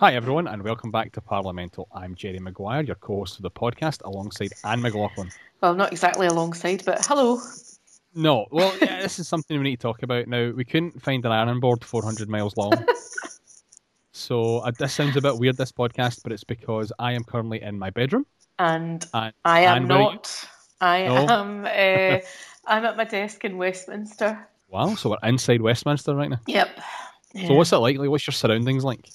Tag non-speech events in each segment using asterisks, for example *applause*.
Hi, everyone, and welcome back to Parliamental. I'm Jerry Maguire, your co host of the podcast, alongside Anne McLaughlin. Well, not exactly alongside, but hello. No, well, yeah, this is something we need to talk about. Now, we couldn't find an iron board 400 miles long. *laughs* so, uh, this sounds a bit weird, this podcast, but it's because I am currently in my bedroom. And, And- I am and where are you? not. I No? am. *laughs* Uh, I'm at my desk in Westminster. Wow, so we're inside Westminster right now. Yep. So, Yeah. what's it like? Like, what's your surroundings like?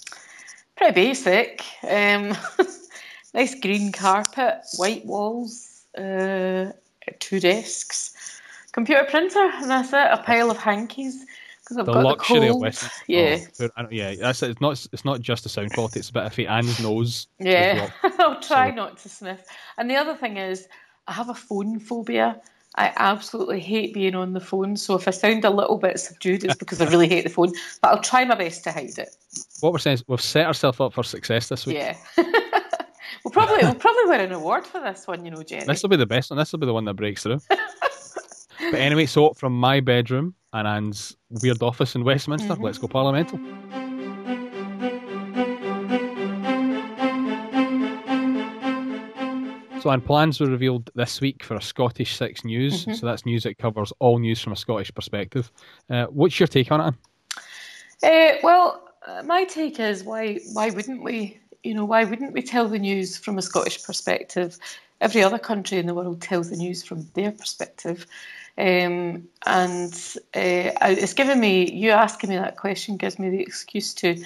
Pretty basic. Um, *laughs* nice green carpet, white walls, uh, two desks, computer printer, and that's it. A pile of hankies because I've The got luxury the of cold. Westminster. *laughs* Yeah. Oh, fair- I don't- yeah, that's it. It's not, it's not just the sound quality, it's a bit iffy. Anne's nose. Yeah. *laughs* I'll try So- not to sniff. And the other thing is, I have a phone phobia. I absolutely hate being on the phone. So if I sound a little bit subdued, it's because I really hate the phone. But I'll try my best to hide it. What we're saying is we've set ourselves up for success this week. Yeah. *laughs* we'll probably we'll probably win an award for this one, you know, Jenny. This will be the best one. This will be the one that breaks through. *laughs* but anyway, so from my bedroom and Anne's weird office in Westminster, mm-hmm. let's go Parliamental. So, and plans were revealed this week for a Scottish Six News. So that's news that covers all news from a Scottish perspective. Uh, what's your take on it? Uh, well, uh, my take is why why wouldn't we? You know, why wouldn't we tell the news from a Scottish perspective? Every other country in the world tells the news from their perspective, um, and uh, it's given me you asking me that question gives me the excuse to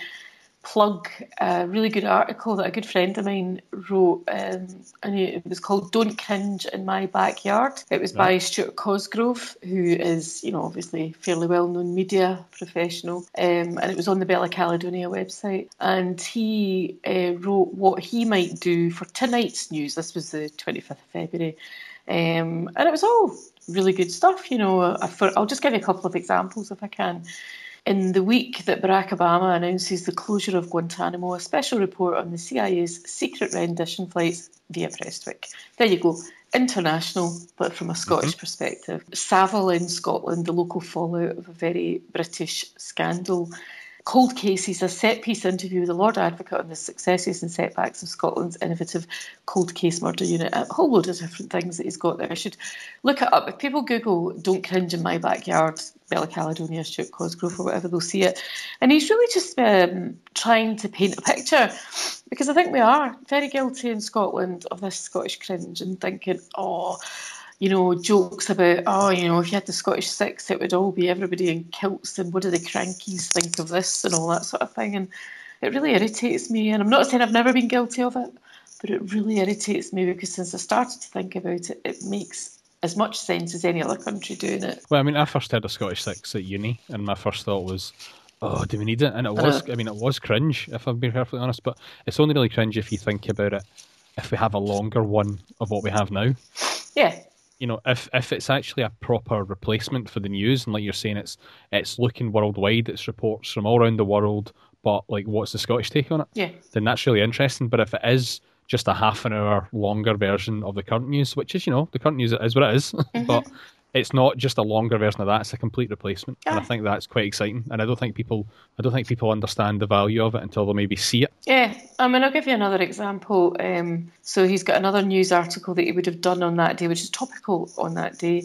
plug a really good article that a good friend of mine wrote, um, and it was called "Don't Cringe in My Backyard." It was by Stuart Cosgrove, who is, you know, obviously fairly well-known media professional, um, and it was on the Bella Caledonia website. And he uh, wrote what he might do for tonight's news. This was the twenty fifth of February, um, and it was all really good stuff. You know, I- for, I'll just give you a couple of examples if I can. In the week that Barack Obama announces the closure of Guantanamo, a special report on the CIA's secret rendition flights via Prestwick. There you go. International, but from a Scottish mm-hmm. perspective. Savile in Scotland, the local fallout of a very British scandal. Cold Cases, a set piece interview with the Lord Advocate on the successes and setbacks of Scotland's innovative cold case murder unit. A whole load of different things that he's got there. I should look it up. If people Google Don't Cringe in My Backyard, Bella Caledonia, Stuart Cosgrove, or whatever, they'll see it. And he's really just um, trying to paint a picture because I think we are very guilty in Scotland of this Scottish cringe and thinking, oh, you know, jokes about, oh, you know, if you had the Scottish Six, it would all be everybody in kilts and what do the Krankies think of this and all that sort of thing. And it really irritates me. And I'm not saying I've never been guilty of it, but it really irritates me because since I started to think about it, it makes as much sense as any other country doing it. Well, I mean, I first heard of Scottish Six at uni, and my first thought was, "Oh, do we need it?" And it was. I mean, it was cringe, if I'm being perfectly honest. But it's only really cringe if you think about it. If we have a longer one of what we have now, Yeah, you know, if if it's actually a proper replacement for the news, and like you're saying, it's it's looking worldwide, it's reports from all around the world, but like, what's the Scottish take on it? yeah. Then that's really interesting. But if it is just a half an hour longer version of the current news, which is, you know, the current news is what it is, *laughs* but it's not just a longer version of that; it's a complete replacement, and I think that's quite exciting. And I don't think people, I don't think people understand the value of it until they maybe see it. Yeah, I mean, I'll give you another example. Um, so he's got another news article that he would have done on that day, which is topical on that day.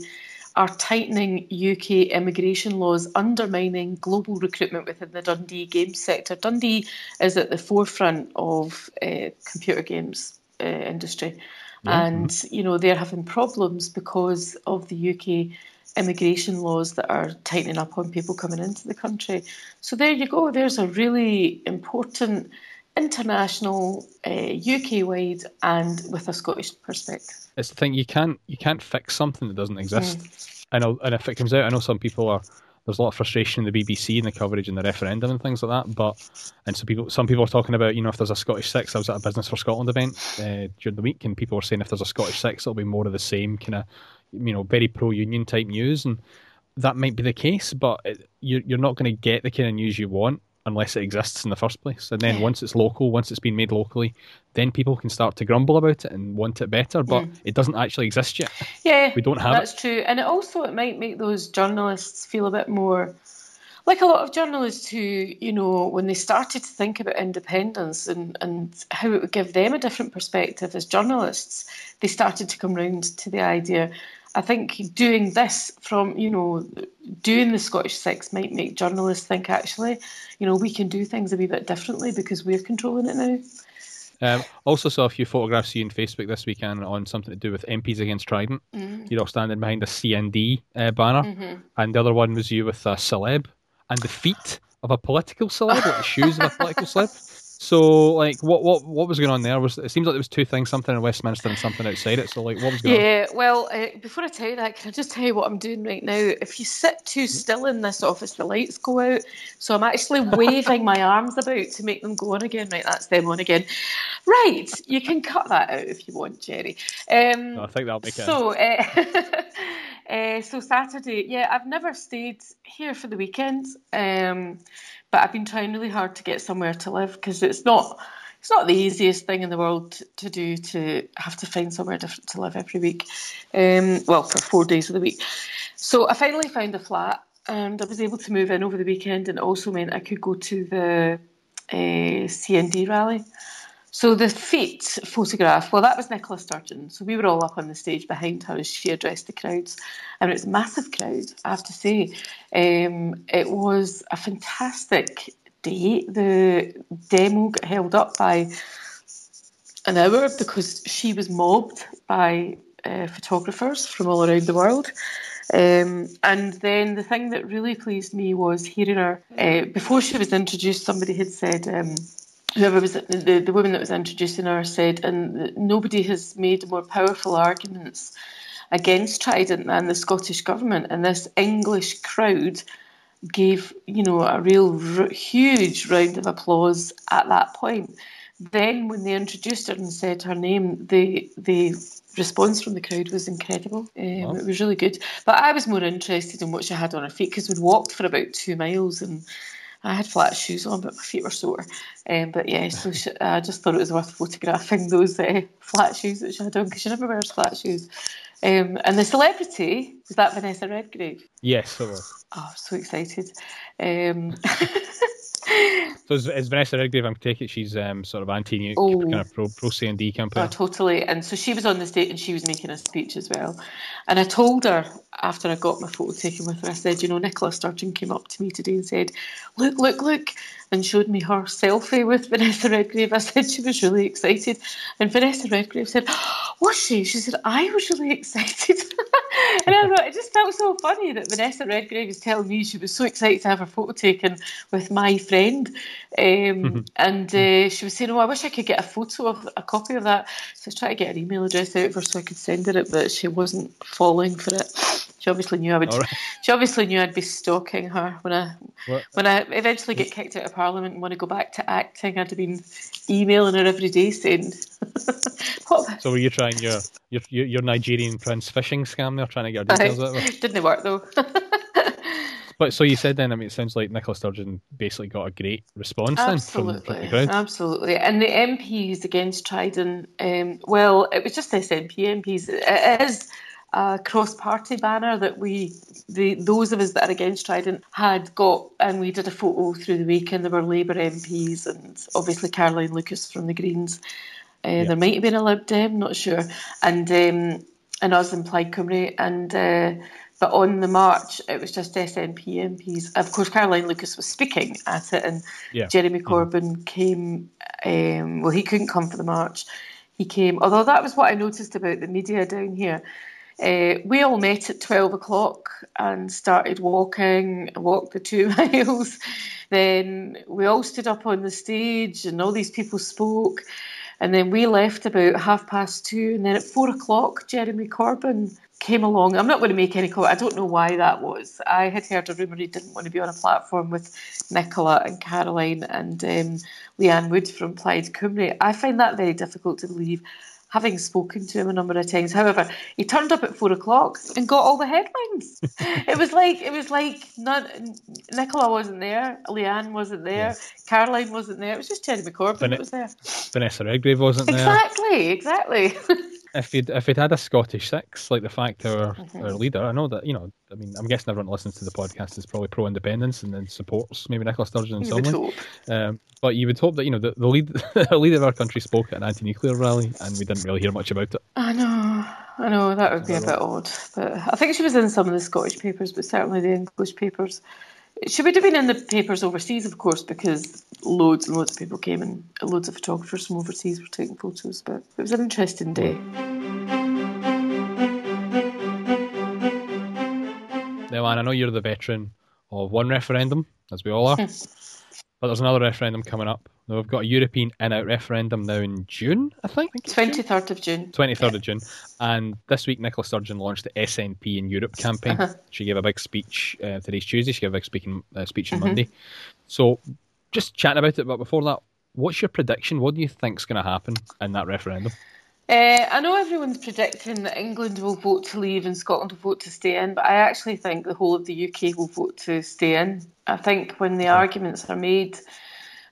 Are tightening UK immigration laws undermining global recruitment within the Dundee games sector? Dundee is at the forefront of uh, computer games uh, industry, and you know they're having problems because of the UK immigration laws that are tightening up on people coming into the country. So there you go. There's a really important international, uh, UK wide, and with a Scottish perspective. It's the thing you can't you can't fix something that doesn't exist. I know, and if it comes out, I know some people are. There's a lot of frustration in the BBC and the coverage and the referendum and things like that. But and so people, some people are talking about, you know, if there's a Scottish Six. I was at a Business for Scotland event uh, during the week, and people were saying if there's a Scottish Six, it'll be more of the same kind of, you know, very pro-union type news, and that might be the case. But it, you're you're not going to get the kind of news you want unless it exists in the first place. And then once it's local, once it's been made locally, then people can start to grumble about it and want it better. But mm. it doesn't actually exist yet. Yeah, We don't have it. that's true, and it also it might make those journalists feel a bit more like a lot of journalists who, you know, when they started to think about independence and, and how it would give them a different perspective as journalists, they started to come round to the idea. I think doing this from, you know, doing the Scottish Six might make journalists think actually, you know, we can do things a wee bit differently because we're controlling it now. Um, also saw a few photographs you on Facebook this weekend on something to do with MPs against Trident. Mm. You're all standing behind a CND uh, banner, mm-hmm. and the other one was you with a celeb and the feet of a political celeb, like the shoes of a political celeb. *laughs* So, like, what what what was going on there? Was it seems like there was two things, something in Westminster and something outside it. So, like, what was going yeah, on? Yeah, well, uh, before I tell you that, can I just tell you what I'm doing right now? If you sit too still in this office, the lights go out. So I'm actually *laughs* waving my arms about to make them go on again. Right, that's them on again. Right, you can cut that out if you want, Jerry. Um, no, I think that'll make it. So. Uh, *laughs* Uh, so Saturday, yeah, I've never stayed here for the weekend. Um, but I've been trying really hard to get somewhere to live because it's not it's not the easiest thing in the world to do to have to find somewhere different to live every week. Um, well, for four days of the week. So I finally found a flat and I was able to move in over the weekend and it also meant I could go to the uh, CND rally. So the feet photograph, well, that was Nicola Sturgeon. So we were all up on the stage behind her as she addressed the crowds, and it was a massive crowd. I have to say, um, it was a fantastic day. The demo got held up by an hour because she was mobbed by uh, photographers from all around the world. Um, and then the thing that really pleased me was hearing her uh, before she was introduced. Somebody had said. Um, whoever was the, the woman that was introducing her said, and nobody has made more powerful arguments against Trident than the Scottish government, and this English crowd gave you know a real r- huge round of applause at that point. Then, when they introduced her and said her name, the the response from the crowd was incredible. Um, It was really good. But I was more interested in what she had on her feet because we'd walked for about two miles and I had flat shoes on, but my feet were sore. Um, but yeah, so she, I just thought it was worth photographing those uh, flat shoes that she had on because she never wears flat shoes. Um, and the celebrity was that Vanessa Redgrave. Yes, it was. Oh, I'm so excited. Um, *laughs* *laughs* so is, is, Vanessa Redgrave? I'm taking it she's um, sort of anti oh, kind of pro pro CND campaign. Oh, totally. And so she was on the stage and she was making a speech as well. And I told her after I got my photo taken with her, I said, you know, Nicola Sturgeon came up to me today and said, look, look, look, and showed me her selfie with *laughs* Vanessa Redgrave. I said she was really excited. And Vanessa Redgrave said, *gasps* was she? She said, I was really *laughs* excited. and I thought, it just felt so funny that Vanessa Redgrave was telling me she was so excited to have her photo taken with my friend. Um, mm-hmm. And uh, she was saying, oh, I wish I could get a photo of a copy of that. So I was trying to get her email address out of her so I could send her it, but she wasn't falling for it. She obviously knew I would. Right. She obviously knew I'd be stalking her when I what? when I eventually get kicked out of Parliament and want to go back to acting. I'd have been emailing her every day saying. *laughs* so were you trying your, your your Nigerian prince phishing scam there, trying to get details out of her? Didn't it work though. *laughs* But so you said then, I mean, it sounds like Nicola Sturgeon basically got a great response absolutely, then from, from the crowd. Absolutely. And the MPs against Trident, um, well, it was just SNP MPs. It is a cross-party banner that we, the those of us that are against Trident, had got, and we did a photo through the weekend. there were Labour MPs and obviously Caroline Lucas from the Greens. Uh, yeah. There might have been a Lib Dem, not sure, and um, and us in Plaid Cymru, and uh, but on the march it was just SNP MPs. Of course, Caroline Lucas was speaking at it, and yeah. Jeremy mm-hmm. Corbyn mm-hmm. came. Um, well, he couldn't come for the march. He came, although that was what I noticed about the media down here uh, we all met at 12 o'clock and started walking, walked the two *laughs* miles. Then we all stood up on the stage and all these people spoke. And then we left about half past two. And then at four o'clock, Jeremy Corbyn came along. I'm not going to make any comment. I don't know why that was. I had heard a rumour he didn't want to be on a platform with Nicola and Caroline and um, Leanne Wood from Plaid Cymru. I find that very difficult to believe having spoken to him a number of times. However, he turned up at four o'clock and got all the headlines. *laughs* it was like it was like not Nicola wasn't there, Leanne wasn't there, yes. Caroline wasn't there. It was just Corbyn Van- that was there. Vanessa Redgrave wasn't there. Exactly, exactly. *laughs* if you'd if it had a Scottish six, like the fact our our leader, I know that you know. I mean, I'm guessing everyone listens to the podcast is probably pro independence and then supports maybe Nicola Sturgeon and some way. Um, but you would hope that you know the, the lead *laughs* the leader of our country spoke at an anti-nuclear rally, and we didn't really hear much about it. I know, I know that would be a bit odd, but I think she was in some of the Scottish papers, but certainly the English papers. She would have been in the papers overseas, of course, because loads and loads of people came and loads of photographers from overseas were taking photos. But it was an interesting day. Now, Anne, I know you're the veteran of one referendum, as we all are. *laughs* but there's another referendum coming up. Now, we've got a European in-out referendum now in June, I think. Twenty third of June. Twenty third yeah. of June, and this week Nicola Sturgeon launched the SNP in Europe campaign. Uh-huh. She gave a big speech uh, today's Tuesday. She gave a big speaking uh, speech on mm-hmm. Monday. So, just chatting about it. But before that, what's your prediction? What do you think's going to happen in that referendum? Uh, I know everyone's predicting that England will vote to leave and Scotland will vote to stay in, but I actually think the whole of the UK will vote to stay in. I think when the arguments are made,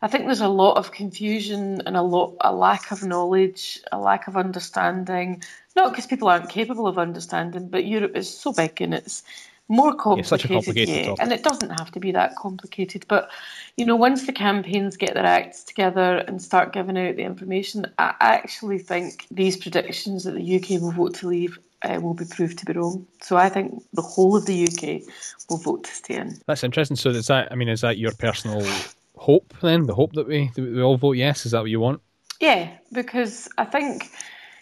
I think there's a lot of confusion and a lot a lack of knowledge, a lack of understanding. Not because people aren't capable of understanding, but Europe is so big and it's more complicated, yeah, such a complicated yeah, and it doesn't have to be that complicated. But you know, once the campaigns get their acts together and start giving out the information, I actually think these predictions that the UK will vote to leave uh, will be proved to be wrong. So I think the whole of the UK will vote to stay in. That's interesting. So is that? I mean, is that your personal hope then? The hope that we that we all vote yes? Is that what you want? Yeah, because I think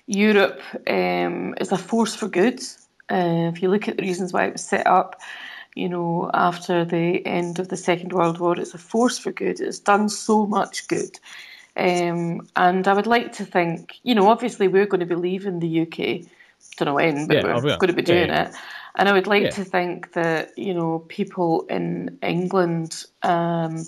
Europe um, is a force for good. Uh, if you look at the reasons why it was set up, you know, after the end of the Second World War, it's a force for good. It's done so much good. Um, and I would like to think, you know, obviously we're going to be leaving the UK. Don't know when, but yeah, we're going to be doing yeah, yeah. it. And I would like to think that, you know, people in England um,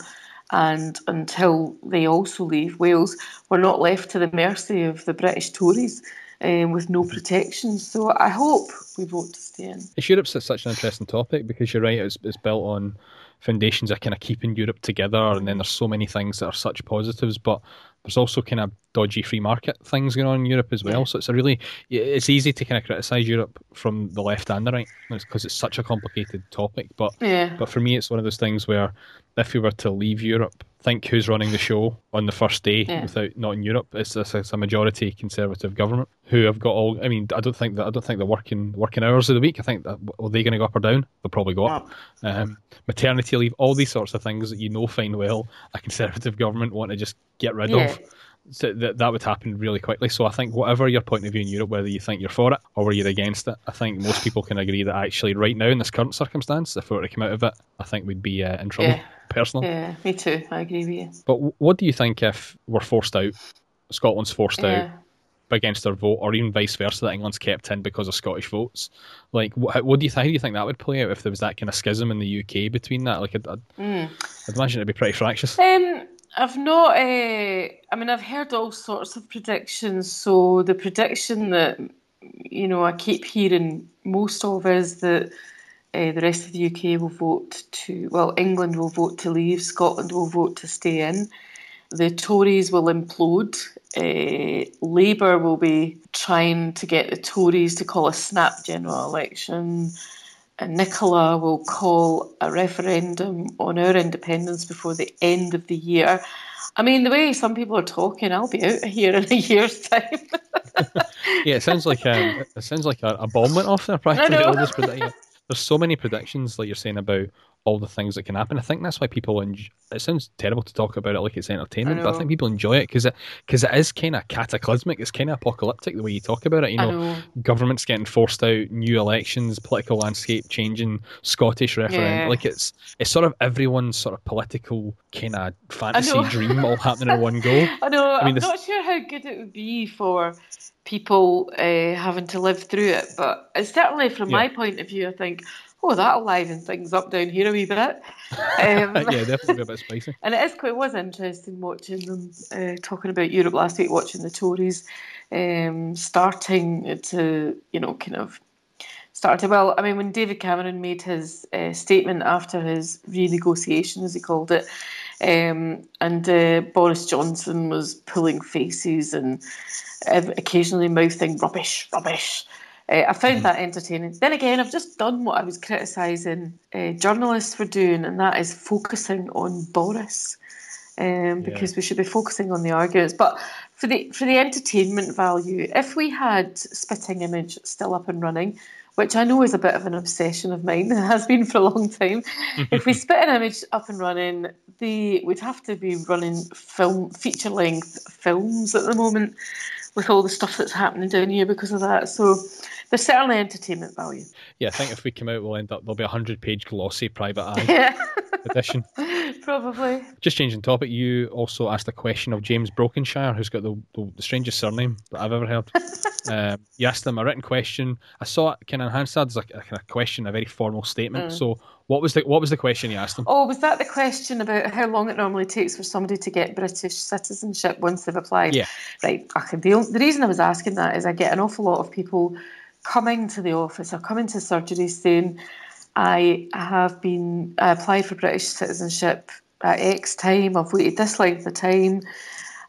and until they also leave Wales, we're not left to the mercy of the British Tories um, with no protection. So I hope we vote to stay in. Europe's such an interesting topic because you're right, it's, it's built on foundations that kind of keeping Europe together, and then there's so many things that are such positives, but there's also kind of dodgy free market things going on in Europe as well. So it's a really it's easy to kind of criticize Europe from the left and the right because it's such a complicated topic. But yeah. but for me, it's one of those things where if we were to leave Europe, think who's running the show on the first day yeah. without not in Europe. It's, it's, it's, a majority conservative government who have got all. I mean, I don't think that I don't think the working working hours of the week. I think that are they going to go up or down? They'll probably go up. Um, maternity leave, all these sorts of things that you know fine well a conservative government want to just get rid yeah. of so that that would happen really quickly. So I think whatever your point of view in Europe, whether you think you're for it or whether you're against it, I think most people can agree that actually right now in this current circumstance, if we were to come out of it, I think we'd be uh, in trouble. Yeah. Personally, yeah, me too. I agree with you. But what do you think if we're forced out? Scotland's forced yeah. out against their vote, or even vice versa, that England's kept in because of Scottish votes. Like, what, what do you think? How do you think that would play out if there was that kind of schism in the UK between that? Like, I'd, I'd, mm. I'd imagine it'd be pretty fractious. Um, I've not. Uh, I mean, I've heard all sorts of predictions. So the prediction that you know I keep hearing most of is that uh, the rest of the UK will vote to. Well, England will vote to leave. Scotland will vote to stay in. The Tories will implode. Uh, Labour will be trying to get the Tories to call a snap general election. Uh, Nicola will call a referendum on our independence before the end of the year. I mean, the way some people are talking, I'll be out here in a year's time. *laughs* yeah, it sounds like a, it sounds like a, a bomb went off there. Practically, uh, there's so many predictions, like you're saying about all the things that can happen. I think that's why people enjoy, it sounds terrible to talk about it like it's entertainment, I but I think people enjoy it because it because it is kind of cataclysmic. It's kind of apocalyptic the way you talk about it. You know, know, governments getting forced out, new elections, political landscape changing, Scottish referendum. Yeah. Like it's it's sort of everyone's sort of political kind of fantasy dream all *laughs* happening in one go. I know. I mean, I'm not sure how good it would be for people uh, having to live through it, but certainly from yeah. my point of view, I think oh, that'll liven things up down here a wee bit. Um, *laughs* yeah, definitely a bit spicy. *laughs* And it is quite was interesting watching them uh, talking about Europe last week, watching the Tories um, starting to, you know, kind of start to. Well, I mean, when David Cameron made his uh, statement after his renegotiation, as he called it. Um, and uh, Boris Johnson was pulling faces and uh, occasionally mouthing rubbish, rubbish. Uh, I found that entertaining. Then again, I've just done what I was criticising uh, journalists for doing, and that is focusing on Boris. Um, because yeah. we should be focusing on the arguments. But for the for the entertainment value, if we had Spitting Image still up and running, which I know is a bit of an obsession of mine, *laughs* it has been for a long time. if we *laughs* Spitting Image up and running, the we'd have to be running film feature length films at the moment with all the stuff that's happening down here because of that. So there's certainly entertainment value. Yeah, I think if we come out, we'll end up there'll be a hundred page glossy private eye *laughs* yeah. edition. Probably. Just changing topic, you also asked a question of James Brokenshire, who's got the, the, the strangest surname that I've ever heard. *laughs* um, you asked him a written question. I saw it kind of enhanced that as a, a kind of question, a very formal statement. Mm. So, what was the what was the question you asked them? Oh, was that the question about how long it normally takes for somebody to get British citizenship once they've applied? Yeah. Right. Okay. The, the reason I was asking that is I get an awful lot of people coming to the office or coming to surgery saying, I have been I applied for British citizenship at X time. I've waited this length of time,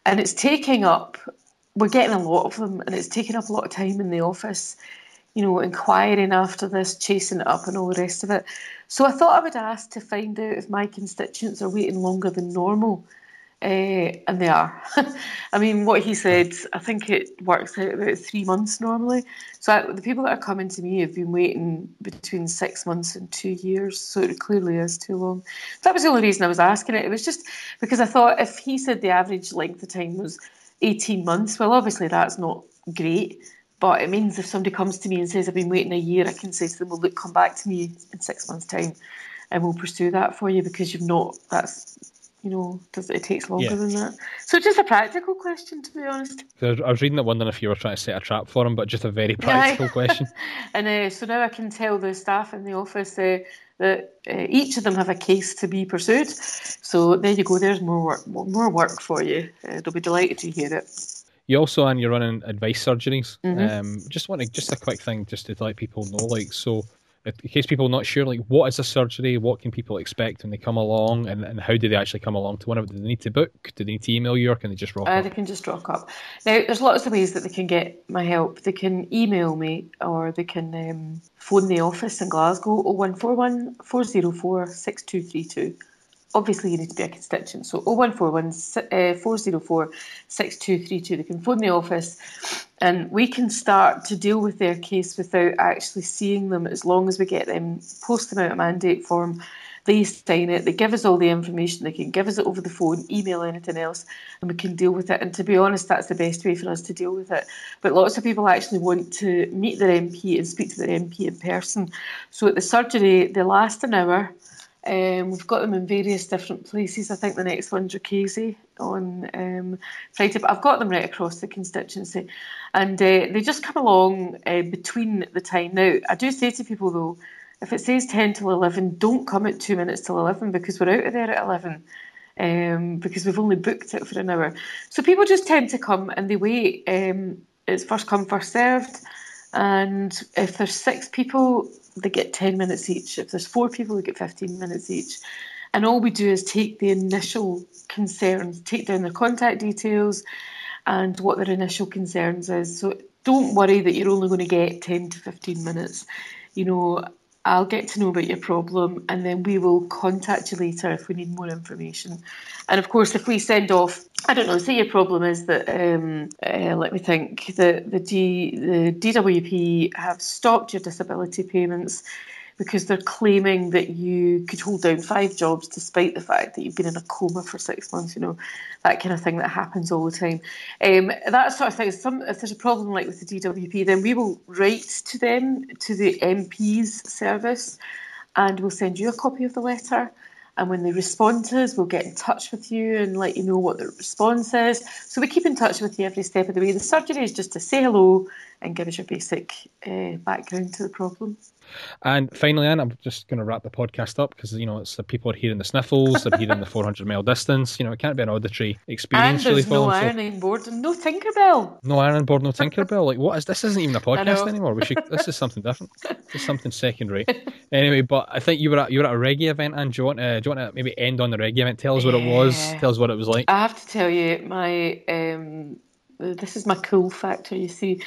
and it's taking up. We're getting a lot of them, and it's taking up a lot of time in the office. You know, inquiring after this, chasing it up, and all the rest of it. So I thought I would ask to find out if my constituents are waiting longer than normal uh, and they are. *laughs* I mean, what he said, I think it works out about three months normally. So I, the people that are coming to me have been waiting between six months and two years. So it clearly is too long. That was the only reason I was asking it. It was just because I thought if he said the average length of time was 18 months, well, obviously that's not great. But it means if somebody comes to me and says, I've been waiting a year, I can say to them, well, look, come back to me in six months' time and we'll pursue that for you because you've not, that's you know, does it, it takes longer yeah. than that? So just a practical question, to be honest. I was reading that wondering if you were trying to set a trap for him, but just a very *laughs* practical question. *laughs* and uh, so now I can tell the staff in the office uh, that uh, each of them have a case to be pursued. So there you go. There's more work, more work for you. Uh, they'll be delighted to hear it. You also, and you're running advice surgeries. Mm-hmm. Um, just want to, just a quick thing, just to let people know, like, so in case people are not sure, like what is a surgery? What can people expect when they come along, and, and how do they actually come along to one of it? Do they need to book? Do they need to email you, or can they just rock uh, up? They can just rock up. Now, there's lots of ways that they can get my help. They can email me, or they can um, phone the office in Glasgow 0141 404 6232 obviously you need to be a constituent. So 0141 uh, 404 6232. They can phone the office and we can start to deal with their case without actually seeing them as long as we get them, post them out a mandate form. They sign it, they give us all the information, they can give us it over the phone, email, anything else, and we can deal with it. And to be honest, that's the best way for us to deal with it. But lots of people actually want to meet their MP and speak to their MP in person. So at the surgery, they last an hour um, we've got them in various different places. I think the next one's Casey on um, Friday, but I've got them right across the constituency, and uh, they just come along uh, between the time. Now, I do say to people though, if it says ten till eleven, don't come at two minutes till eleven because we're out of there at eleven. Um, because we've only booked it for an hour, so people just tend to come and they wait. Um, it's first come, first served, and if there's six people, they get 10 minutes each. If there's four people, they get 15 minutes each. And all we do is take the initial concerns, take down their contact details and what their initial concerns is. So don't worry that you're only going to get 10 to 15 minutes. You know, I'll get to know about your problem and then we will contact you later if we need more information. And of course, if we send off, I don't know, say your problem is that, um, uh, let me think, the, the, D, the DWP have stopped your disability payments because they're claiming that you could hold down five jobs despite the fact that you've been in a coma for six months, you know, that kind of thing that happens all the time. Um, that sort of thing, some, if there's a problem like with the DWP, then we will write to them, to the MP's service, and we'll send you a copy of the letter. And when they respond to us, we'll get in touch with you and let you know what the response is. So we keep in touch with you every step of the way. The surgery is just to say hello and give us your basic uh, background to the problem. And finally, Anne, I'm just going to wrap the podcast up because you know it's the people are hearing the sniffles, they're hearing the *laughs* 400 mile distance. You know, it can't be an auditory experience. And there's really no them, so- ironing board and no Tinkerbell. No iron board, no Tinkerbell. Like, what is this? Isn't even a *laughs* podcast anymore. We should. This is something different. *laughs* This is something secondary. Anyway, but I think you were at you were at a reggae event, and do you want to, do you want to maybe end on the reggae event? Tell us what it was. Tell us what it was like. I have to tell you, my um, this is my cool factor. You see,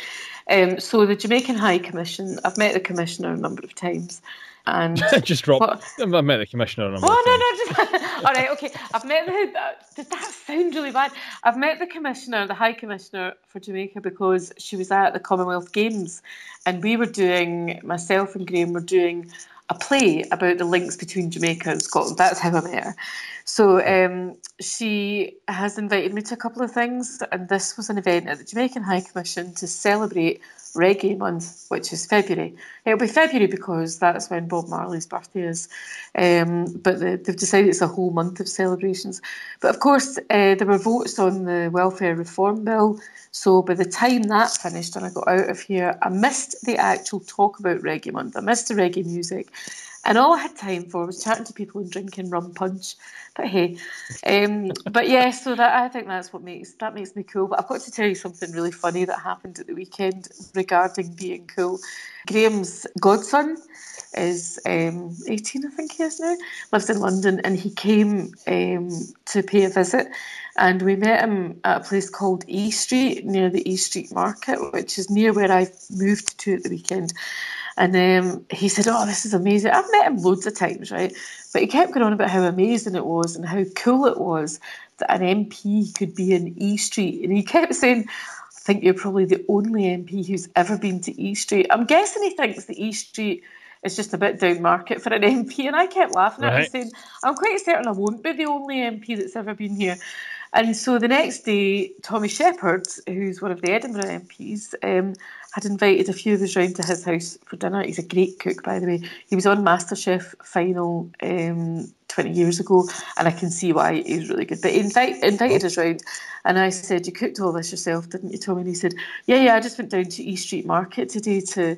um, so the Jamaican High Commission. I've met the commissioner a number of times, and *laughs* just drop. What? I met the commissioner. a number of Oh times. no no! Just, *laughs* all right, okay. I've met the. Did that sound really bad? I've met the commissioner, the High Commissioner for Jamaica, because she was at the Commonwealth Games, and we were doing myself and Graham were doing a play about the links between Jamaica and Scotland. That's how I met her. So um, she has invited me to a couple of things, and this was an event at the Jamaican High Commission to celebrate Reggae Month, which is February. It'll be February because that's when Bob Marley's birthday is, um, but the, they've decided it's a whole month of celebrations. But of course, uh, there were votes on the welfare reform bill. So by the time that finished and I got out of here, I missed the actual talk about Reggae Month. I missed the reggae music. And all I had time for was chatting to people and drinking rum punch. But hey, um, but yeah, so that I think that's what makes that makes me cool. But I've got to tell you something really funny that happened at the weekend regarding being cool. Graham's godson is um, 18, I think he is now, lives in London, and he came um, to pay a visit. And we met him at a place called E Street, near the E Street Market, which is near where I moved to at the weekend. And um, he said, Oh, this is amazing. I've met him loads of times, right? But he kept going on about how amazing it was and how cool it was that an MP could be in E Street. And he kept saying, I think you're probably the only MP who's ever been to E Street. I'm guessing he thinks that E Street is just a bit down market for an MP. And I kept laughing at him Right. saying, I'm quite certain I won't be the only MP that's ever been here. And so the next day, Tommy Sheppard, who's one of the Edinburgh MPs, um, had invited a few of us round to his house for dinner. He's a great cook, by the way. He was on MasterChef final um, 20 years ago, and I can see why he's really good. But he invite, invited us round, and I said, You cooked all this yourself, didn't you, Tommy? And he said, Yeah, yeah, I just went down to East Street Market today to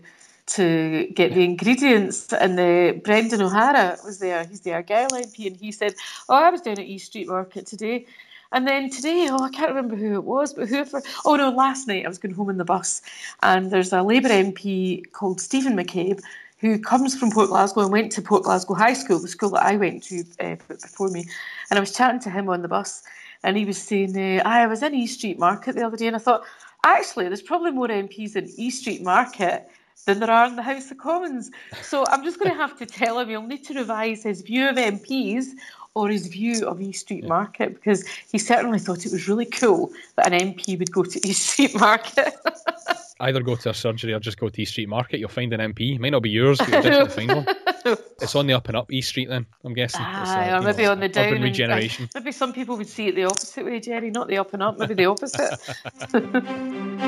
to get the ingredients. And uh, Brendan O'Hara was there. He's the Argyll MP, and he said, "Oh, I was down at East Street Market today." And then today, oh, I can't remember who it was, but whoever. Oh no, last night I was going home in the bus, and there's a Labour MP called Stephen McCabe. Who comes from Port Glasgow and went to Port Glasgow High School, the school that I went to uh, before me. And I was chatting to him on the bus, and he was saying, uh, I was in East Street Market the other day, and I thought, actually, there's probably more MPs in East Street Market than there are in the House of Commons. So I'm just going to have to tell him he'll need to revise his view of MPs or his view of East Street Market because he certainly thought it was really cool that an MP would go to *laughs* East Street Market. Either go to a surgery or just go to East Street Market. You'll find an MP. It might not be yours, but *laughs* you'll definitely find one. It's on the up and up East Street then, I'm guessing. It's, uh, or maybe know, on the down. Urban and- regeneration. maybe some people would see it the opposite way, Jerry, not the up and up, maybe the opposite. *laughs*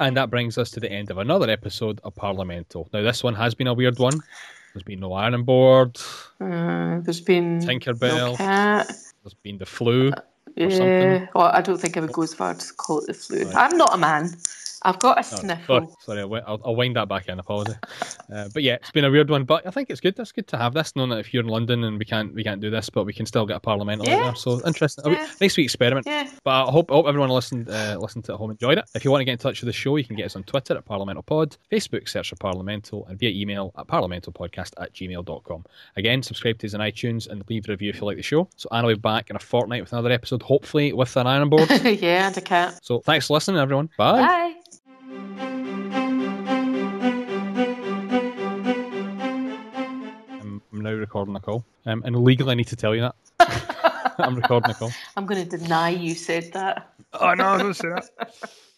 And that brings us to the end of another episode of Parliamental. Now, this one has been a weird one. There's been no iron board. Uh, there's been Tinkerbell. No cat. There's been the flu. Yeah. something. Well, I don't think I would go as far to call it the flu. I'm not a man. I've got a Oh, sniffle. Sorry, I'll, I'll wind that back in. Apology. Uh, but yeah, it's been a weird one. But I think it's good. It's good to have this, knowing that if you're in London and we can't we can't do this, but we can still get a parliamental Yeah. there. So interesting. Yeah. Nice wee experiment. Yeah. But I hope, I hope everyone listened uh, listened to it at home enjoyed it. If you want to get in touch with the show, you can get us on Twitter at ParliamentalPod, Facebook search for Parliamental, and via email at parliamentalpodcast at gmail.com. Again, subscribe to us on iTunes and leave a review if you like the show. So Anna will be back in a fortnight with another episode, hopefully with an iron board. *laughs* yeah, and a cat. so thanks for listening, everyone. Bye. Bye. Now recording a call. Um, and legally, I need to tell you that. *laughs* I'm recording a call. *laughs* I'm going to deny you said that. Oh, no, don't say that. *laughs*